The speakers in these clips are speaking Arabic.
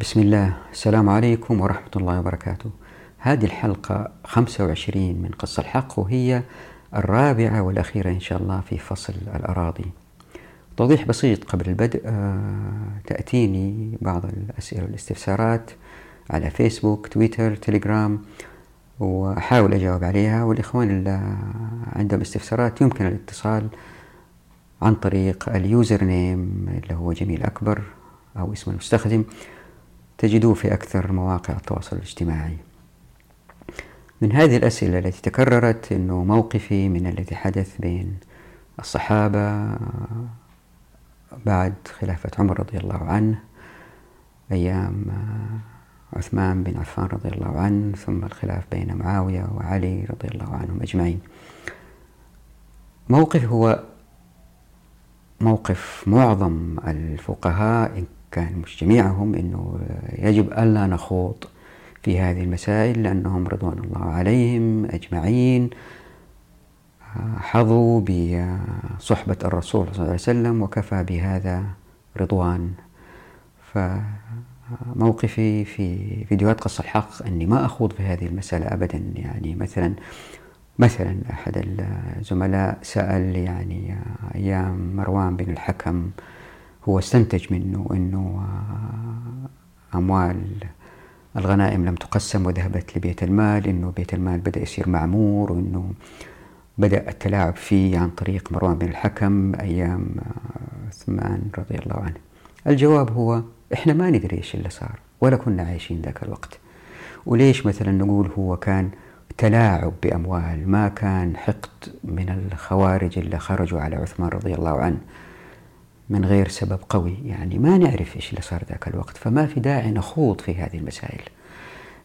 بسم الله. السلام عليكم ورحمة الله وبركاته. هذه الحلقة 25 من قص الحق وهي الرابعة والأخيرة إن شاء الله في فصل الأراضي. توضيح بسيط قبل البدء آه، تأتيني بعض الأسئلة والاستفسارات على فيسبوك تويتر تليجرام وأحاول أجاوب عليها. والإخوان اللي عندهم استفسارات يمكن الاتصال عن طريق ال username اللي هو جميل أكبر أو اسم المستخدم. تجدوه في أكثر مواقع التواصل الاجتماعي. من هذه الأسئلة التي تكررت أنه موقفي من الذي حدث بين الصحابة بعد خلافة عمر رضي الله عنه أيام عثمان بن عفان رضي الله عنه ثم الخلاف بين معاوية وعلي رضي الله عنهم أجمعين. موقف هو موقف معظم الفقهاء كان مش جميعهم أنه يجب ألا نخوض في هذه المسائل لأنهم رضوان الله عليهم أجمعين حظوا بصحبة الرسول صلى الله عليه وسلم وكفى بهذا رضوان. فموقفي في فيديوهات قص الحق أني ما أخوض في هذه المسألة أبدا. يعني مثلا مثلا أحد الزملاء سأل يعني أيام مروان بن الحكم هو استنتج منه أنه أموال الغنائم لم تقسم وذهبت لبيت المال أنه بيت المال بدأ يصير معمور وأنه بدأ التلاعب فيه عن طريق مروان بن الحكم أيام عثمان رضي الله عنه. الجواب هو إحنا ما ندري إيش اللي صار ولا كنا عايشين ذاك الوقت. وليش مثلا نقول هو كان تلاعب بأموال؟ ما كان حقد من الخوارج اللي خرجوا على عثمان رضي الله عنه. من غير سبب قوي. يعني ما نعرف إيش اللي صار ذاك الوقت فما في داعي نخوض في هذه المسائل.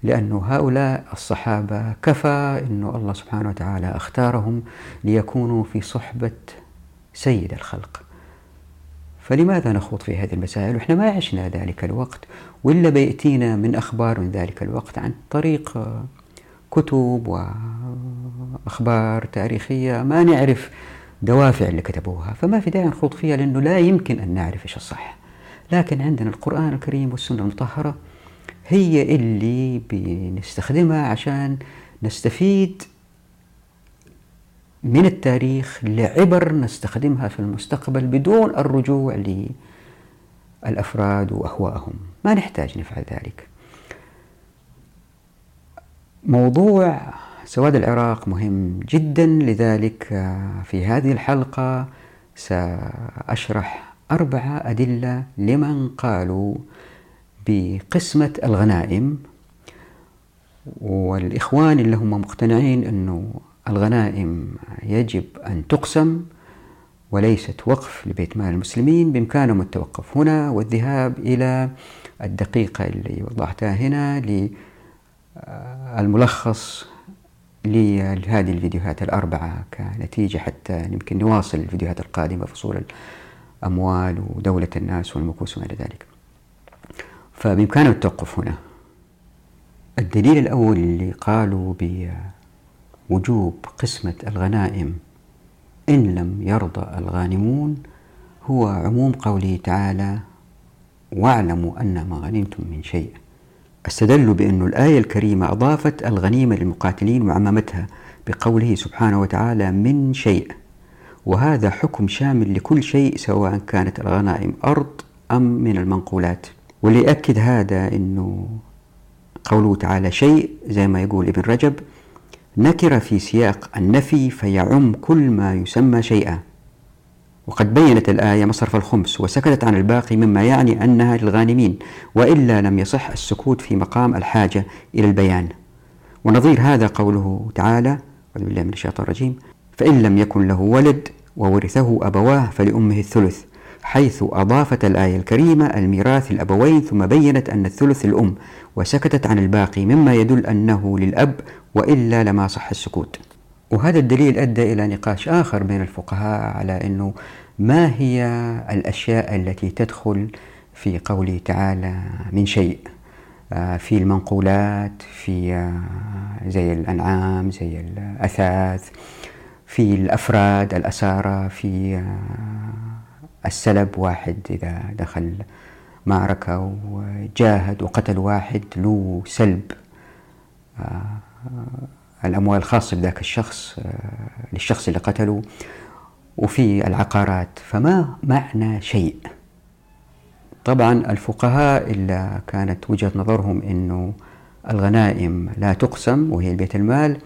لأنه هؤلاء الصحابة كفى أنه الله سبحانه وتعالى اختارهم ليكونوا في صحبة سيد الخلق. فلماذا نخوض في هذه المسائل؟ وإحنا ما عشنا ذلك الوقت وإلا بيأتينا من أخبار من ذلك الوقت عن طريق كتب وأخبار تاريخية ما نعرف دوافع اللي كتبوها. فما في داعي نخوض فيها لأنه لا يمكن أن نعرف إيش الصح. لكن عندنا القرآن الكريم والسنة المطهرة هي اللي بنستخدمها عشان نستفيد من التاريخ لعبر نستخدمها في المستقبل بدون الرجوع للأفراد وأهوائهم ما نحتاج نفعل ذلك. موضوع سواد العراق مهم جدا لذلك في هذه الحلقة سأشرح أربعة أدلة لمن قالوا بقسمة الغنائم. والإخوان اللي هم مقتنعين أنه الغنائم يجب أن تقسم وليست وقف لبيت مال المسلمين بإمكانهم التوقف هنا والذهاب إلى الدقيقة اللي وضعتها هنا للملخص لهذه الفيديوهات الأربعة كنتيجة حتى يمكن نواصل الفيديوهات القادمة فصول الأموال ودولة الناس والمكوس وما إلى ذلك. فبإمكانه التوقف هنا. الدليل الأول اللي قالوا بوجوب قسمة الغنائم إن لم يرضى الغانمون هو عموم قوله تعالى واعلموا أن ما غنمتم من شيء استدلوا بأن الآية الكريمة أضافت الغنيمة للمقاتلين وعممتها بقوله سبحانه وتعالى من شيء وهذا حكم شامل لكل شيء سواء كانت الغنائم أرض أم من المنقولات. واللي يأكد هذا أنه قوله تعالى شيء زي ما يقول ابن رجب نكر في سياق النفي فيعم كل ما يسمى شيئا. وقد بينت الآية مصرف الخمس وسكتت عن الباقي مما يعني أنها للغانمين وإلا لم يصح السكوت في مقام الحاجة إلى البيان. ونظير هذا قوله تعالى أعوذ بالله من الشيطان الرجيم فإن لم يكن له ولد وورثه أبواه فلأمه الثلث حيث أضافت الآية الكريمة الميراث الأبوين ثم بينت أن الثلث الأم وسكتت عن الباقي مما يدل أنه للأب وإلا لما صح السكوت. وهذا الدليل أدى إلى نقاش آخر بين الفقهاء على أنه ما هي الأشياء التي تدخل في قوله تعالى من شيء؟ في المنقولات في زي الأنعام زي الأثاث في الأفراد الأسارة في السلب واحد إذا دخل معركة وجاهد وقتل واحد له سلب. الأموال الخاصة بذاك الشخص للشخص اللي قتله. وفي العقارات فما معنى شيء؟ طبعا الفقهاء اللي كانت وجهة نظرهم أنه الغنائم لا تقسم وهي بيت المال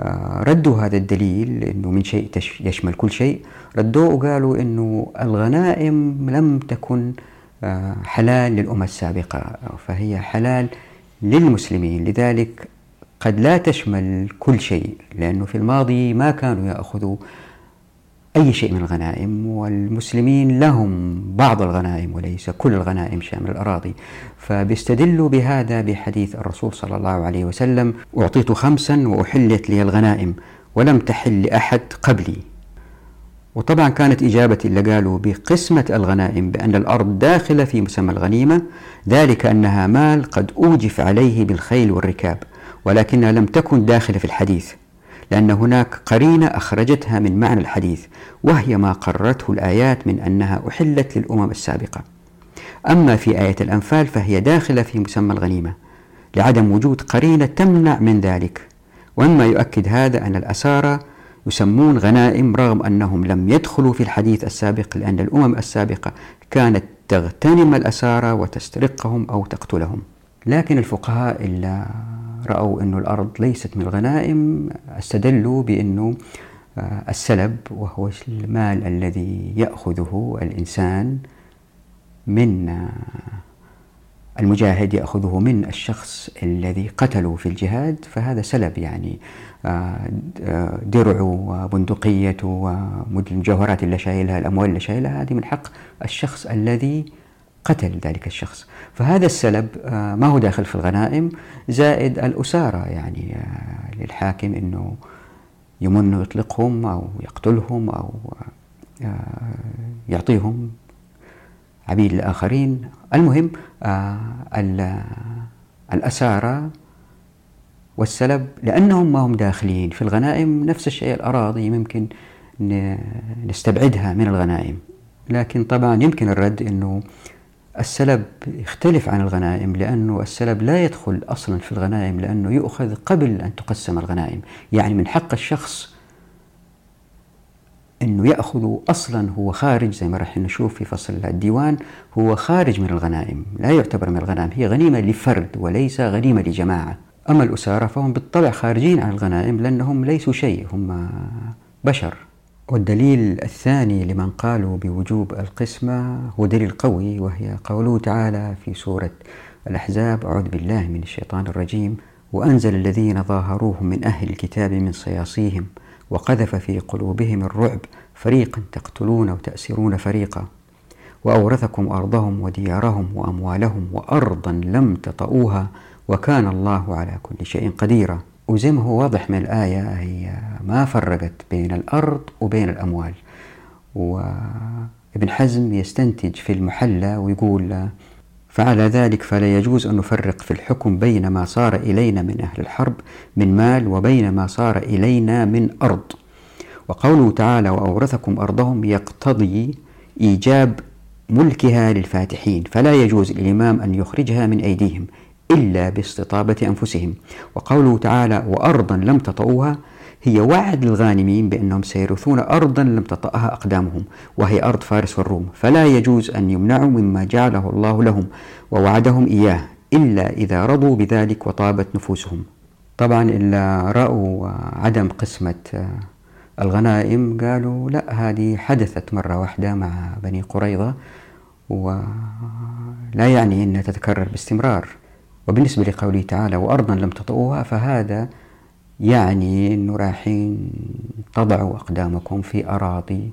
آه، ردوا هذا الدليل إنه من شيء يشمل كل شيء. ردوه وقالوا إنه الغنائم لم تكن آه، حلال للأمة السابقة فهي حلال للمسلمين. لذلك قد لا تشمل كل شيء لأنه في الماضي ما كانوا يأخذوا أي شيء من الغنائم والمسلمين لهم بعض الغنائم وليس كل الغنائم شامل الأراضي. فبيستدلوا بهذا بحديث الرسول صلى الله عليه وسلم أعطيت خمسا وأحلت لي الغنائم ولم تحل لأحد قبلي. وطبعا كانت إجابة اللي قالوا بقسمة الغنائم بأن الأرض داخلة في مسمى الغنيمة ذلك أنها مال قد أوجف عليه بالخيل والركاب. ولكنها لم تكن داخلة في الحديث لأن هناك قرينة أخرجتها من معنى الحديث وهي ما قررته الآيات من أنها أحلت للأمم السابقة. أما في آية الأنفال فهي داخلة في مسمى الغنيمة لعدم وجود قرينة تمنع من ذلك. ومما يؤكد هذا أن الأسارى يسمون غنائم رغم أنهم لم يدخلوا في الحديث السابق لأن الأمم السابقة كانت تغتنم الأسارى وتسترقهم أو تقتلهم. لكن الفقهاء إلا رأوا أن الأرض ليست من الغنائم استدلوا بأنه آه، السلب وهو المال الذي يأخذه الإنسان من آه، المجاهد يأخذه من الشخص الذي قتله في الجهاد فهذا سلب يعني آه، درعه وبندقيته والمجوهرات اللي شايلها الأموال اللي شايلها هذه من حق الشخص الذي قتل ذلك الشخص. فهذا السلب آه، ما هو داخل في الغنائم؟ زائد الأسارة يعني آه، للحاكم أنه يمن ويطلقهم أو يقتلهم أو آه، يعطيهم عبيد الآخرين. المهم الأسارة والسلب لأنهم ما هم داخلين في الغنائم نفس الشيء الأراضي ممكن نستبعدها من الغنائم. لكن طبعا يمكن الرد أنه السلب يختلف عن الغنائم لأنه السلب لا يدخل أصلا في الغنائم لأنه يؤخذ قبل أن تقسم الغنائم. يعني من حق الشخص أنه يأخذ أصلا هو خارج زي ما راح نشوف في فصل الديوان هو خارج من الغنائم لا يعتبر من الغنائم هي غنيمة لفرد وليس غنيمة لجماعة. أما الأسارة فهم بالطبع خارجين عن الغنائم لأنهم ليسوا شيء هم بشر. والدليل الثاني لمن قالوا بوجوب القسمة هو دليل قوي وهي قوله تعالى في سورة الأحزاب أعوذ بالله من الشيطان الرجيم وأنزل الذين ظاهروهم من أهل الكتاب من صياصيهم وقذف في قلوبهم الرعب فريقا تقتلون وتأسرون فريقا وأورثكم أرضهم وديارهم وأموالهم وأرضا لم تطئوها وكان الله على كل شيء قديرا. وزي ما هو واضح من الآية هي ما فرقت بين الأرض وبين الأموال. وابن حزم يستنتج في المحلى ويقول فعلى ذلك فلا يجوز أن نفرق في الحكم بين ما صار إلينا من أهل الحرب من مال وبين ما صار إلينا من أرض. وقوله تعالى وأورثكم أرضهم يقتضي إيجاب ملكها للفاتحين. فلا يجوز للإمام أن يخرجها من أيديهم. إلا باستطابة أنفسهم. وقوله تعالى وأرضا لم تطؤوها هي وعد للغانمين بأنهم سيرثون أرضا لم تطأها أقدامهم وهي أرض فارس والروم. فلا يجوز أن يمنعوا مما جعله الله لهم ووعدهم إياه إلا إذا رضوا بذلك وطابت نفوسهم. طبعا إلا رأوا عدم قسمة الغنائم قالوا لا هذه حدثت مرة واحدة مع بني قريظة ولا يعني أنها تتكرر باستمرار. وبالنسبة لقوله تعالى وأرضا لم تطؤوها فهذا يعني أنه رايحين تضعوا أقدامكم في أراضي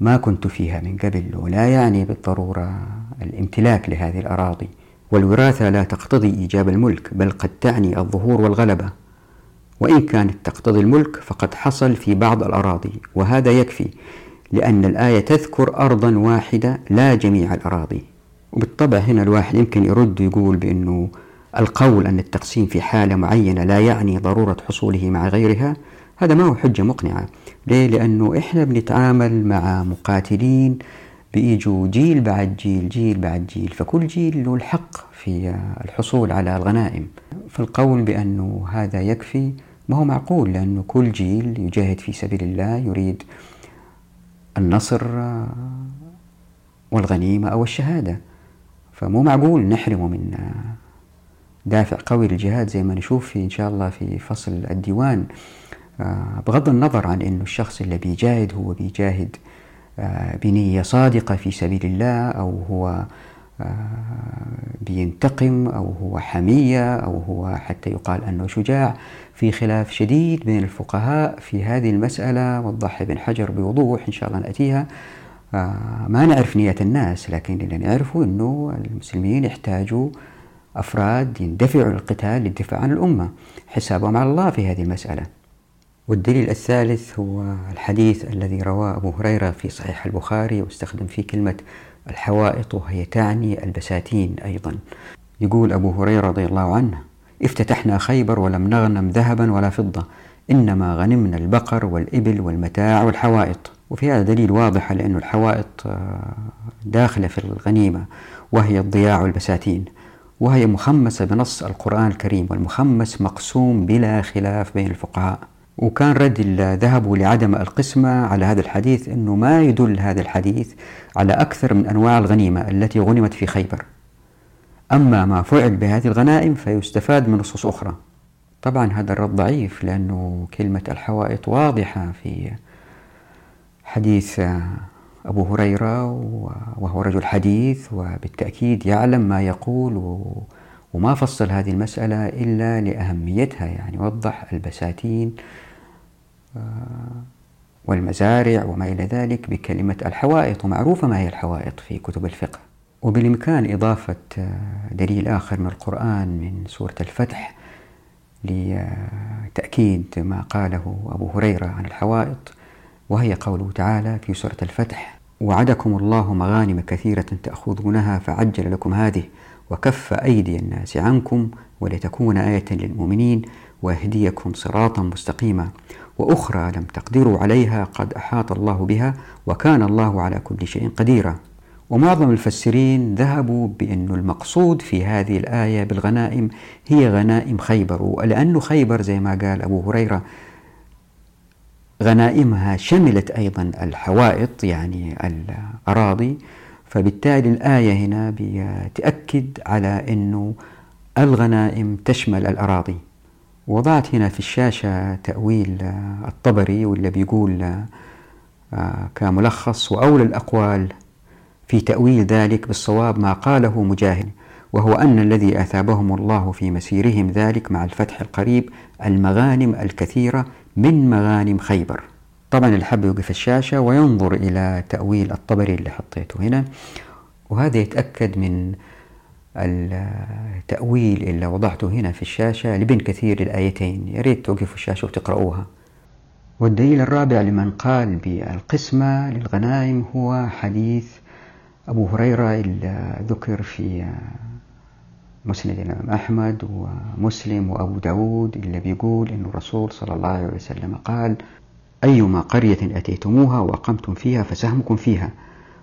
ما كنت فيها من قبل ولا يعني بالضرورة الامتلاك لهذه الأراضي. والوراثة لا تقتضي إيجاب الملك بل قد تعني الظهور والغلبة. وإن كانت تقتضي الملك فقد حصل في بعض الأراضي وهذا يكفي لأن الآية تذكر أرضا واحدة لا جميع الأراضي. وبالطبع هنا الواحد يمكن يرد ويقول بأنه القول أن التقسيم في حالة معينة لا يعني ضرورة حصوله مع غيرها هذا ما هو حجة مقنعة. ليه؟ لأنه إحنا بنتعامل مع مقاتلين بيجوا جيل بعد جيل جيل بعد جيل فكل جيل له الحق في الحصول على الغنائم. فالقول بأنه هذا يكفي ما هو معقول لأنه كل جيل يجاهد في سبيل الله يريد النصر والغنيمة أو الشهادة. فمو معقول نحرمه من دافع قوي للجهاد زي ما نشوف في إن شاء الله في فصل الديوان. بغض النظر عن أنه الشخص اللي بيجاهد هو بيجاهد بنية صادقة في سبيل الله أو هو بينتقم أو هو حمية أو هو حتى يقال أنه شجاع في خلاف شديد بين الفقهاء في هذه المسألة. وضح ابن حجر بوضوح إن شاء الله نأتيها. ما نعرف نية الناس لكن اللي نعرفه أنه المسلمين يحتاجوا أفراد يندفعوا للقتال للدفاع عن الأمة حسابهم على الله في هذه المسألة. والدليل الثالث هو الحديث الذي رواه أبو هريرة في صحيح البخاري واستخدم فيه كلمة الحوائط وهي تعني البساتين أيضا. يقول أبو هريرة رضي الله عنه افتتحنا خيبر ولم نغنم ذهبا ولا فضة إنما غنمنا البقر والإبل والمتاع والحوائط. وفي هذا دليل واضح على أن الحوائط آه، داخلة في الغنيمة وهي الضياع والبساتين وهي مخمسة بنص القرآن الكريم والمخمس مقسوم بلا خلاف بين الفقهاء. وكان رد الذهب لعدم القسمة على هذا الحديث أنه ما يدل هذا الحديث على أكثر من أنواع الغنيمة التي غنمت في خيبر. أما ما فعل بهذه الغنائم فيستفاد من نصوص أخرى. طبعا هذا الرد ضعيف لأنه كلمة الحوائط واضحة في حديث أبو هريرة وهو رجل حديث وبالتأكيد يعلم ما يقول وما فصل هذه المسألة إلا لأهميتها يعني وضح البساتين والمزارع وما إلى ذلك بكلمة الحوائط ومعروفة ما هي الحوائط في كتب الفقه. وبالإمكان إضافة دليل آخر من القرآن من سورة الفتح لتأكيد ما قاله أبو هريرة عن الحوائط. وهي قوله تعالى في سورة الفتح وعدكم الله مغانم كثيرة تأخذونها فعجل لكم هذه وكف أيدي الناس عنكم ولتكون آية للمؤمنين ويهديكم صراطا مستقيما وأخرى لم تقدروا عليها قد أحاط الله بها وكان الله على كل شيء قديرا. ومعظم المفسرين ذهبوا بأن المقصود في هذه الآية بالغنائم هي غنائم خيبر ولأن خيبر زي ما قال أبو هريرة غنائمها شملت أيضا الحوائط يعني الأراضي. فبالتالي الآية هنا بتأكد على أنه الغنائم تشمل الأراضي. وضعت هنا في الشاشة تأويل الطبري واللي بيقول آه، كملخص وأولى الأقوال في تأويل ذلك بالصواب ما قاله مجاهد وهو أن الذي أثابهم الله في مسيرهم ذلك مع الفتح القريب المغانم الكثيرة من مغانم خيبر. طبعا اللي حب يوقف الشاشة وينظر إلى تأويل الطبري اللي حطيته هنا وهذا يتأكد من التأويل اللي وضعته هنا في الشاشة لابن كثير للآيتين. يا ريت توقفوا الشاشة وتقرأوها والدليل الرابع لمن قال بالقسمة للغنائم هو حديث أبو هريرة اللي ذكر في مسند الإمام أحمد ومسلم وأبو داود اللي بيقول أن الرسول صلى الله عليه وسلم قال أيما قرية أتيتموها وأقمتم فيها فسهمكم فيها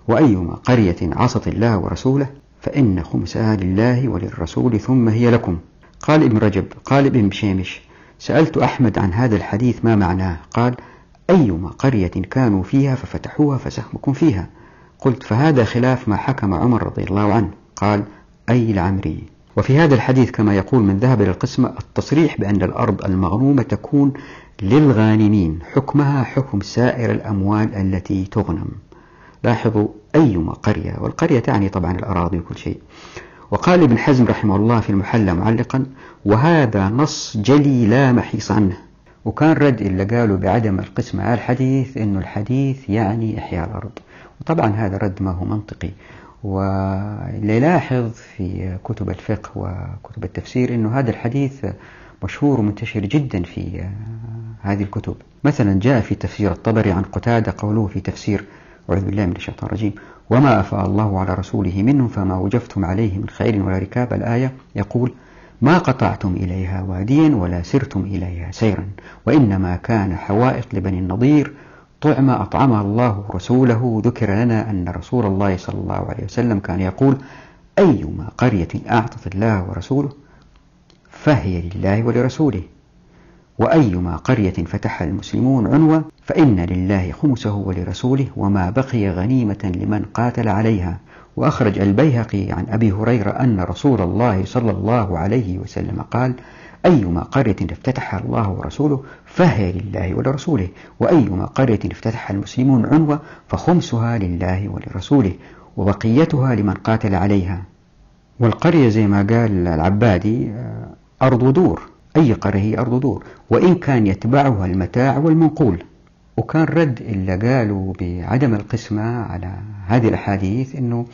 وأيما قرية عصت الله ورسوله فإن خمسها لله وللرسول ثم هي لكم. قال ابن رجب قال ابن بشيمش سألت أحمد عن هذا الحديث ما معناه؟ قال أيما قرية كانوا فيها ففتحوها فسهمكم فيها. قلت فهذا خلاف ما حكم عمر رضي الله عنه. قال أي العمري وفي هذا الحديث كما يقول من ذهب إلى القسمة التصريح بأن الأرض المغنومة تكون للغانمين حكمها حكم سائر الأموال التي تغنم. لاحظوا أيما قرية والقرية تعني طبعا الأراضي وكل شيء. وقال ابن حزم رحمه الله في المحلى معلقا وهذا نص جلي لا محيص عنه. وكان رد اللي قالوا بعدم القسمة على الحديث أنه الحديث يعني إحياء الأرض. وطبعا هذا رد ما هو منطقي. واللي يلاحظ في كتب الفقه وكتب التفسير أنه هذا الحديث مشهور ومنتشر جدا في هذه الكتب. مثلا جاء في تفسير الطبري عن قتادة قوله في تفسير أعوذ بالله من الشيطان الرجيم وما أفاء الله على رسوله منهم فما وجفتم عليه من خير ولا ركاب. الآية يقول ما قطعتم إليها واديا ولا سرتم إليها سيرا وإنما كان حوائط لبني النضير طعمة أطعمها الله ورسوله. ذكر لنا أن رسول الله صلى الله عليه وسلم كان يقول أيما قرية أعطت الله ورسوله فهي لله ولرسوله وأيما قرية فتحها المسلمون عنوة فإن لله خمسه ولرسوله وما بقي غنيمة لمن قاتل عليها. وأخرج البيهقي عن أبي هريرة أن رسول الله صلى الله عليه وسلم قال أيما قرية افتتحها الله ورسوله فهي لله ولرسوله وأيما قرية افتتحها المسلمون عنوة فخمسها لله ولرسوله وبقيتها لمن قاتل عليها. والقرية زي ما قال العبادي أرض دور. أي قرية هي أرض دور؟ وإن كان يتبعها المتاع والمنقول. وكان رد اللي قالوا بعدم القسمة على هذه الأحاديث أنه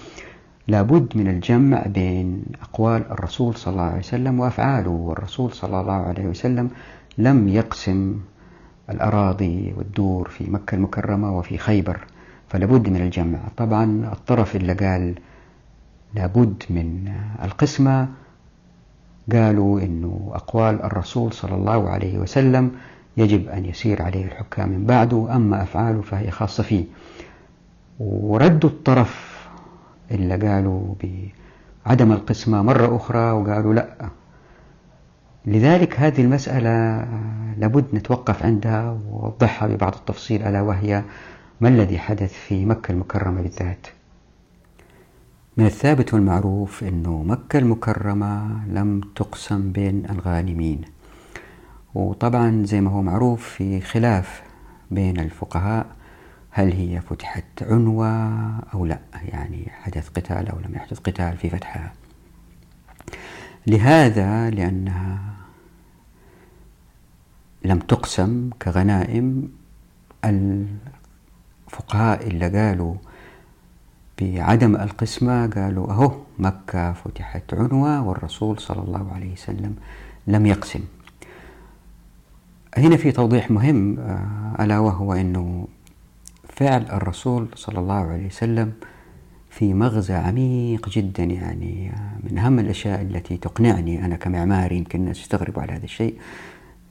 لابد من الجمع بين أقوال الرسول صلى الله عليه وسلم وأفعاله. والرسول صلى الله عليه وسلم لم يقسم الأراضي والدور في مكة المكرمة وفي خيبر فلابد من الجمع. طبعا الطرف اللي قال لابد من القسمة قالوا أنه أقوال الرسول صلى الله عليه وسلم يجب أن يسير عليه الحكام من بعده أما أفعاله فهي خاصة فيه. وردوا الطرف اللي قالوا بعدم القسمة مرة أخرى وقالوا لا. لذلك هذه المسألة لابد نتوقف عندها ووضحها ببعض التفصيل ألا وهي ما الذي حدث في مكة المكرمة بالذات؟ من الثابت والمعروف أنه مكة المكرمة لم تقسم بين الغانمين. وطبعا زي ما هو معروف في خلاف بين الفقهاء هل هي فتحت عنوة أو لا؟ يعني حدث قتال أو لم يحدث قتال في فتحها لهذا لأنها لم تقسم كغنائم الفقهاء اللي قالوا بعدم القسمة قالوا أهو مكة فتحت عنوة والرسول صلى الله عليه وسلم لم يقسم. هنا في توضيح مهم آه، ألا وهو أنه فعل الرسول صلى الله عليه وسلم في مغزى عميق جدا يعني من أهم الأشياء التي تقنعني أنا كمعماري يمكن الناس يستغربوا على هذا الشيء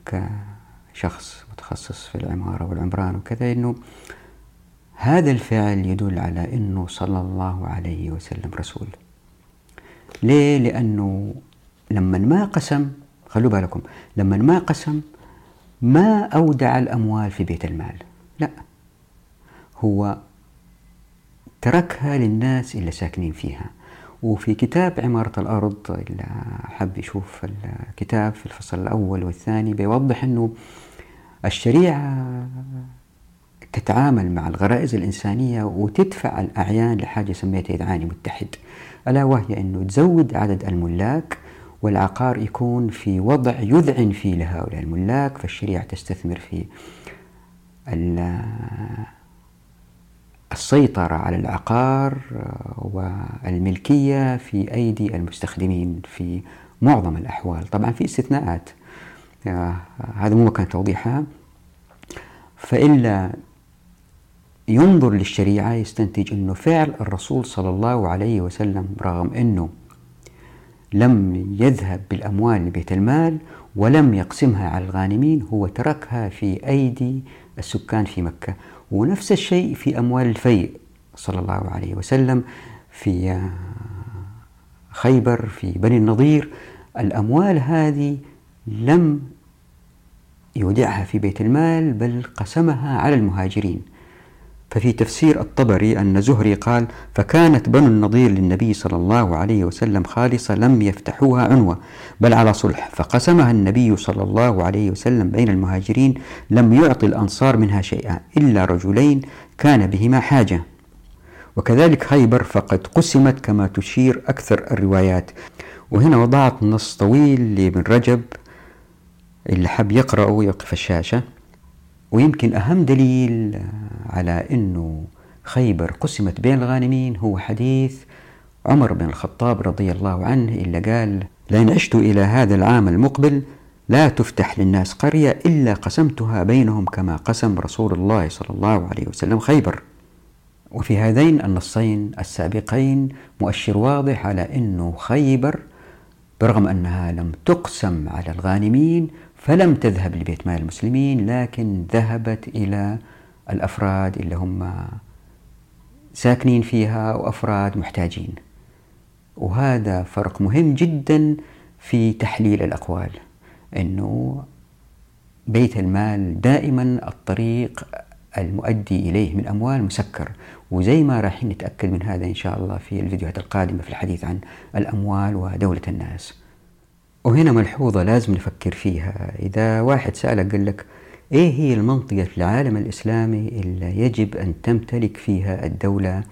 كشخص متخصص في العمارة والعمران وكذا أنه هذا الفعل يدل على أنه صلى الله عليه وسلم رسول ليه؟ لأنه لما ما قسم خلوا بالكم لما ما قسم ما أودع الأموال في بيت المال لا هو تركها للناس اللي ساكنين فيها. وفي كتاب عمارة الأرض اللي حب يشوف الكتاب في الفصل الأول والثاني بيوضح أنه الشريعة تتعامل مع الغرائز الإنسانية وتدفع الأعيان لحاجة سميتها إذعاني متحد ألا وهي أنه تزود عدد الملاك والعقار يكون في وضع يذعن فيه لهؤلاء الملاك فالشريعة تستثمر في السيطرة على العقار والملكية في أيدي المستخدمين في معظم الأحوال. طبعا في استثناءات هذا مو مكان توضيحها فإلا ينظر للشريعة يستنتج أنه فعل الرسول صلى الله عليه وسلم رغم أنه لم يذهب بالأموال لبيت المال ولم يقسمها على الغانمين هو تركها في أيدي السكان في مكة. ونفس الشيء في أموال الفيء صلى الله عليه وسلم في خيبر في بني النضير. الأموال هذه لم يودعها في بيت المال بل قسمها على المهاجرين. ففي تفسير الطبري أن زهري قال فكانت بنو النضير للنبي صلى الله عليه وسلم خالصة لم يفتحوها عنوة بل على صلح فقسمها النبي صلى الله عليه وسلم بين المهاجرين لم يعطي الأنصار منها شيئا إلا رجلين كان بهما حاجة. وكذلك خيبر فقد قسمت كما تشير أكثر الروايات. وهنا وضعت نص طويل لابن رجب اللي حب يقرأه يقف الشاشة. ويمكن أهم دليل على أنه خيبر قسمت بين الغانمين هو حديث عمر بن الخطاب رضي الله عنه إلا قال لئن عشت إلى هذا العام المقبل لا تفتح للناس قرية إلا قسمتها بينهم كما قسم رسول الله صلى الله عليه وسلم خيبر. وفي هذين النصين السابقين مؤشر واضح على أنه خيبر برغم أنها لم تقسم على الغانمين فلم تذهب لبيت مال المسلمين لكن ذهبت إلى الأفراد اللي هم ساكنين فيها وأفراد محتاجين. وهذا فرق مهم جدا في تحليل الأقوال أنه بيت المال دائما الطريق المؤدي إليه من أموال مسكر. وزي ما راح نتأكد من هذا إن شاء الله في الفيديوهات القادمة في الحديث عن الأموال ودولة الناس. وهنا ملحوظة لازم نفكر فيها. إذا واحد سألك قال لك إيه هي المنطقة في العالم الإسلامي اللي يجب أن تمتلك فيها الدولة؟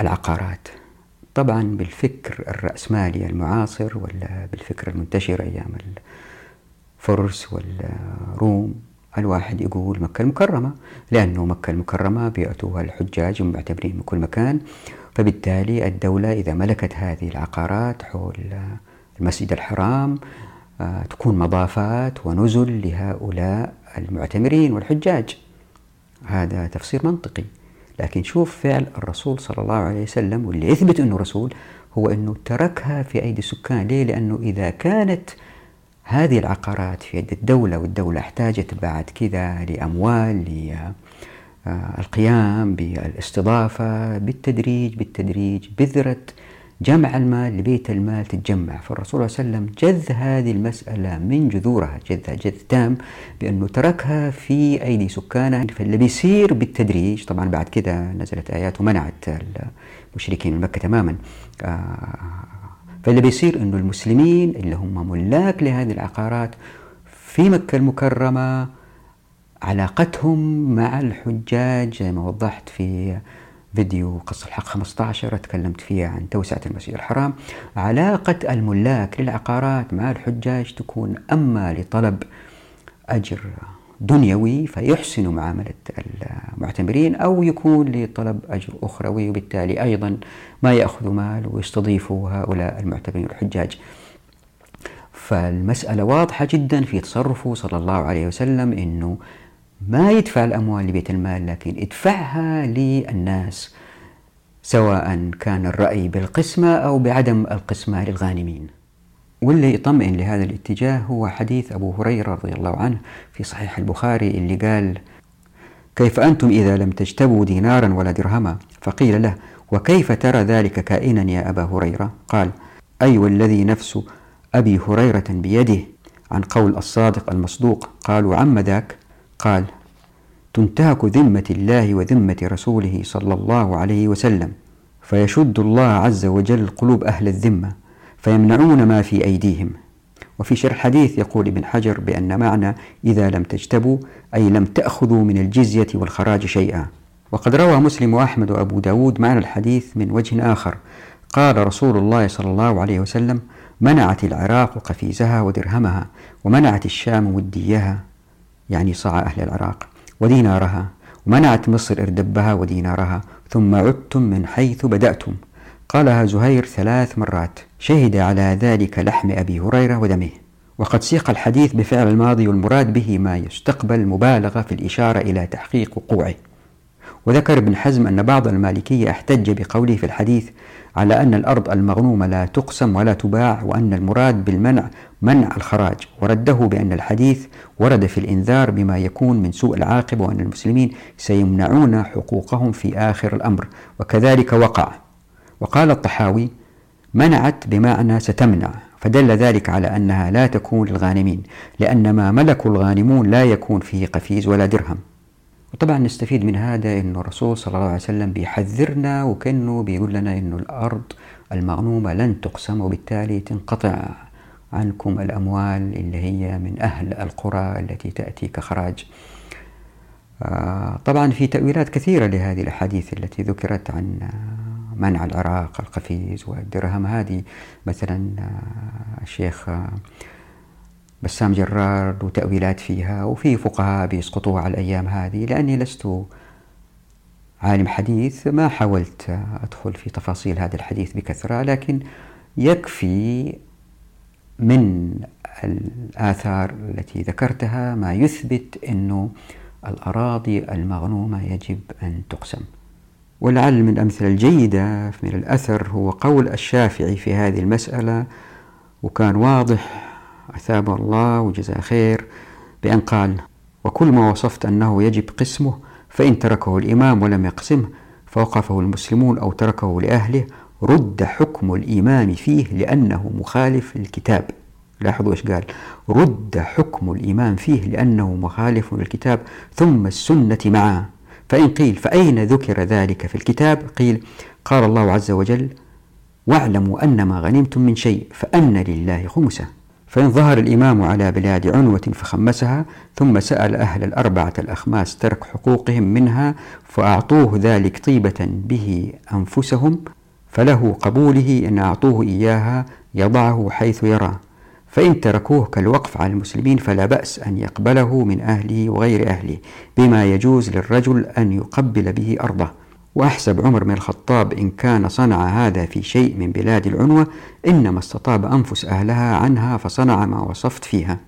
العقارات. طبعا بالفكر الرأسمالي المعاصر ولا بالفكر المنتشر أيام الفرس والروم الواحد يقول مكة المكرمة لأنه مكة المكرمة بيأتوها الحجاج ومعتبرين من كل مكان. فبالتالي الدولة إذا ملكت هذه العقارات حول المسجد الحرام آه، تكون مضافات ونزل لهؤلاء المعتمرين والحجاج. هذا تفسير منطقي. لكن شوف فعل الرسول صلى الله عليه وسلم واللي يثبت أنه رسول هو أنه تركها في أيدي السكان. ليه؟ لأنه إذا كانت هذه العقارات في يد الدولة والدولة احتاجت بعد كذا لأموال للقيام بالإستضافة بالتدريج بالتدريج بذرة جمع المال لبيت المال تتجمع. فالرسول صلى الله عليه وسلم جذ هذه المسألة من جذورها جذها جذ تام بأنه تركها في أيدي سكانها فاللي بيصير بالتدريج طبعا بعد كده نزلت آيات ومنعت المشركين من مكة تماما. آه، فاللي بيصير أنه المسلمين اللي هم ملاك لهذه العقارات في مكة المكرمة علاقتهم مع الحجاج زي ما وضحت في فيديو قص الحق 15 تكلمت فيها عن توسعة المسجد الحرام علاقة الملاك للعقارات مع الحجاج تكون أما لطلب أجر دنيوي فيحسن معاملة المعتمرين أو يكون لطلب أجر أخروي وبالتالي أيضا ما يأخذ مال ويستضيفوا هؤلاء المعتمرين الحجاج فالمسألة واضحة جدا في تصرفه صلى الله عليه وسلم أنه ما يدفع الأموال لبيت المال لكن ادفعها للناس سواء كان الرأي بالقسمة أو بعدم القسمة للغانمين. واللي يطمئن لهذا الاتجاه هو حديث أبو هريرة رضي الله عنه في صحيح البخاري اللي قال كيف أنتم إذا لم تجتبوا دينارا ولا درهما؟ فقيل له وكيف ترى ذلك كائنا يا أبا هريرة؟ قال أي أيوة والذي نفس أبي هريرة بيده عن قول الصادق المصدوق. قالوا عم ذاك؟ قال تنتهك ذمة الله وذمة رسوله صلى الله عليه وسلم فيشد الله عز وجل قلوب أهل الذمة فيمنعون ما في أيديهم. وفي شرح الحديث يقول ابن حجر بأن معنى إذا لم تجتبوا أي لم تأخذوا من الجزية والخراج شيئا. وقد روى مسلم وأحمد وأبو داود معنى الحديث من وجه آخر. قال رسول الله صلى الله عليه وسلم منعت العراق قفيزها ودرهمها ومنعت الشام وديها يعني صاع أهل العراق ودينارها ومنعت مصر إردبها ودينارها ثم عدتم من حيث بدأتم. قالها زهير ثلاث مرات شهد على ذلك لحم أبي هريرة ودمه. وقد سيق الحديث بفعل الماضي والمراد به ما يستقبل مبالغة في الإشارة إلى تحقيق وقوعه. وذكر ابن حزم أن بعض المالكية احتج بقوله في الحديث على أن الأرض المغنومة لا تقسم ولا تباع وأن المراد بالمنع منع الخراج ورده بأن الحديث ورد في الإنذار بما يكون من سوء العاقبة وأن المسلمين سيمنعون حقوقهم في آخر الأمر وكذلك وقع. وقال الطحاوي منعت بمعنى ستمنع فدل ذلك على أنها لا تكون للغانمين لأن ما ملك الغانمون لا يكون فيه قفيز ولا درهم. وطبعا نستفيد من هذا أنه الرسول صلى الله عليه وسلم بيحذرنا وكأنه بيقول لنا أنه الأرض المغنومة لن تقسم وبالتالي تنقطع عنكم الأموال اللي هي من أهل القرى التي تأتي كخراج. آه، طبعا في تأويلات كثيرة لهذه الأحاديث التي ذكرت عن منع العراق القفيز والدرهم. هذه مثلا آه، الشيخ آه، بسام جرار وتأويلات فيها وفي فقهاء بيسقطوها على الأيام هذه لأني لست عالم حديث ما حاولت أدخل في تفاصيل هذا الحديث بكثرة لكن يكفي من الآثار التي ذكرتها ما يثبت أنه الأراضي المغنومة يجب أن تقسم. ولعل من الأمثلة الجيدة من الأثر هو قول الشافعي في هذه المسألة وكان واضح أثابه الله وجزاه خير بأن قال وكل ما وصفت أنه يجب قسمه فإن تركه الإمام ولم يقسمه فوقفه المسلمون أو تركه لأهله رد حكم الإمام فيه لأنه مخالف للكتاب. لاحظوا إيش قال؟ رد حكم الإمام فيه لأنه مخالف للكتاب ثم السنة معه. فإن قيل فأين ذكر ذلك في الكتاب؟ قيل قال الله عز وجل واعلموا أن ما غنمتم من شيء فأن لله خمسة. فإن ظهر الإمام على بلاد عنوة فخمسها ثم سأل أهل الأربعة الأخماس ترك حقوقهم منها فأعطوه ذلك طيبة به أنفسهم فله قبوله إن أعطوه إياها يضعه حيث يرى. فإن تركوه كالوقف على المسلمين فلا بأس أن يقبله من أهله وغير أهله بما يجوز للرجل أن يقبل به أرضه. وأحسب عمر بن الخطاب إن كان صنع هذا في شيء من بلاد العنوة إنما استطاب أنفس أهلها عنها فصنع ما وصفت فيها.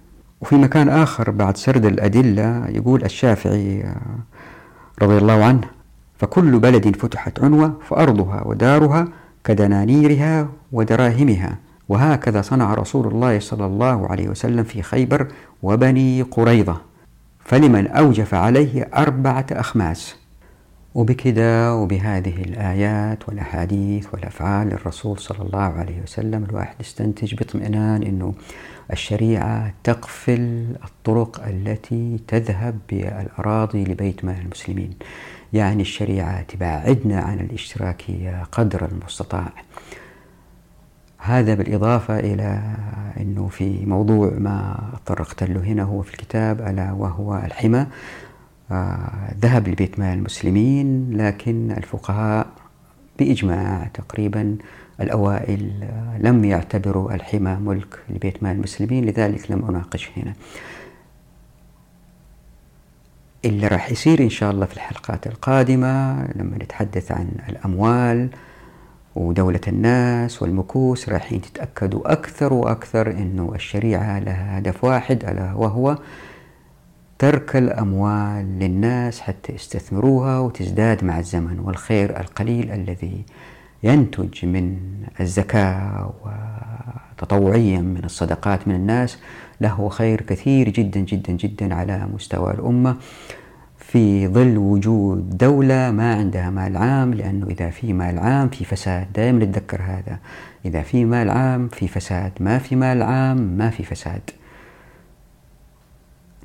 وفي مكان آخر بعد سرد الأدلة يقول الشافعي رضي الله عنه فكل بلد فتحت عنوة فأرضها ودارها كدنانيرها ودراهمها وهكذا صنع رسول الله صلى الله عليه وسلم في خيبر وبني قريظة فلمن أوجف عليه أربعة أخماس. وبكذا وبهذه الآيات والأحاديث والأفعال للرسول صلى الله عليه وسلم الواحد يستنتج باطمئنان أنه الشريعة تقفل الطرق التي تذهب بالأراضي لبيت مال المسلمين. يعني الشريعة تبعدنا عن الاشتراكية قدر المستطاع. هذا بالإضافة إلى أنه في موضوع ما طرقت له هنا هو في الكتاب ألا وهو الحمى. ذهب لبيت مال المسلمين لكن الفقهاء بإجماع تقريبا الأوائل آه لم يعتبروا الحمى ملك لبيت مال المسلمين لذلك لم أناقش هنا. اللي راح يصير إن شاء الله في الحلقات القادمة لما نتحدث عن الأموال ودولة الناس والمكوس رايحين تتأكدوا أكثر وأكثر أنه الشريعة لها هدف واحد ألا وهو ترك الأموال للناس حتى يستثمروها وتزداد مع الزمن والخير القليل الذي ينتج من الزكاة وتطوعيا من الصدقات من الناس له خير كثير جدا جدا جدا على مستوى الأمة. في ظل وجود دولة ما عندها مال عام لأنه إذا في مال عام في فساد. دائما نتذكر هذا. إذا في مال عام في فساد. ما في مال عام ما في فساد.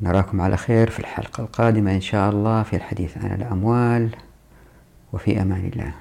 نراكم على خير في الحلقة القادمة إن شاء الله في الحديث عن الأموال وفي أمان الله.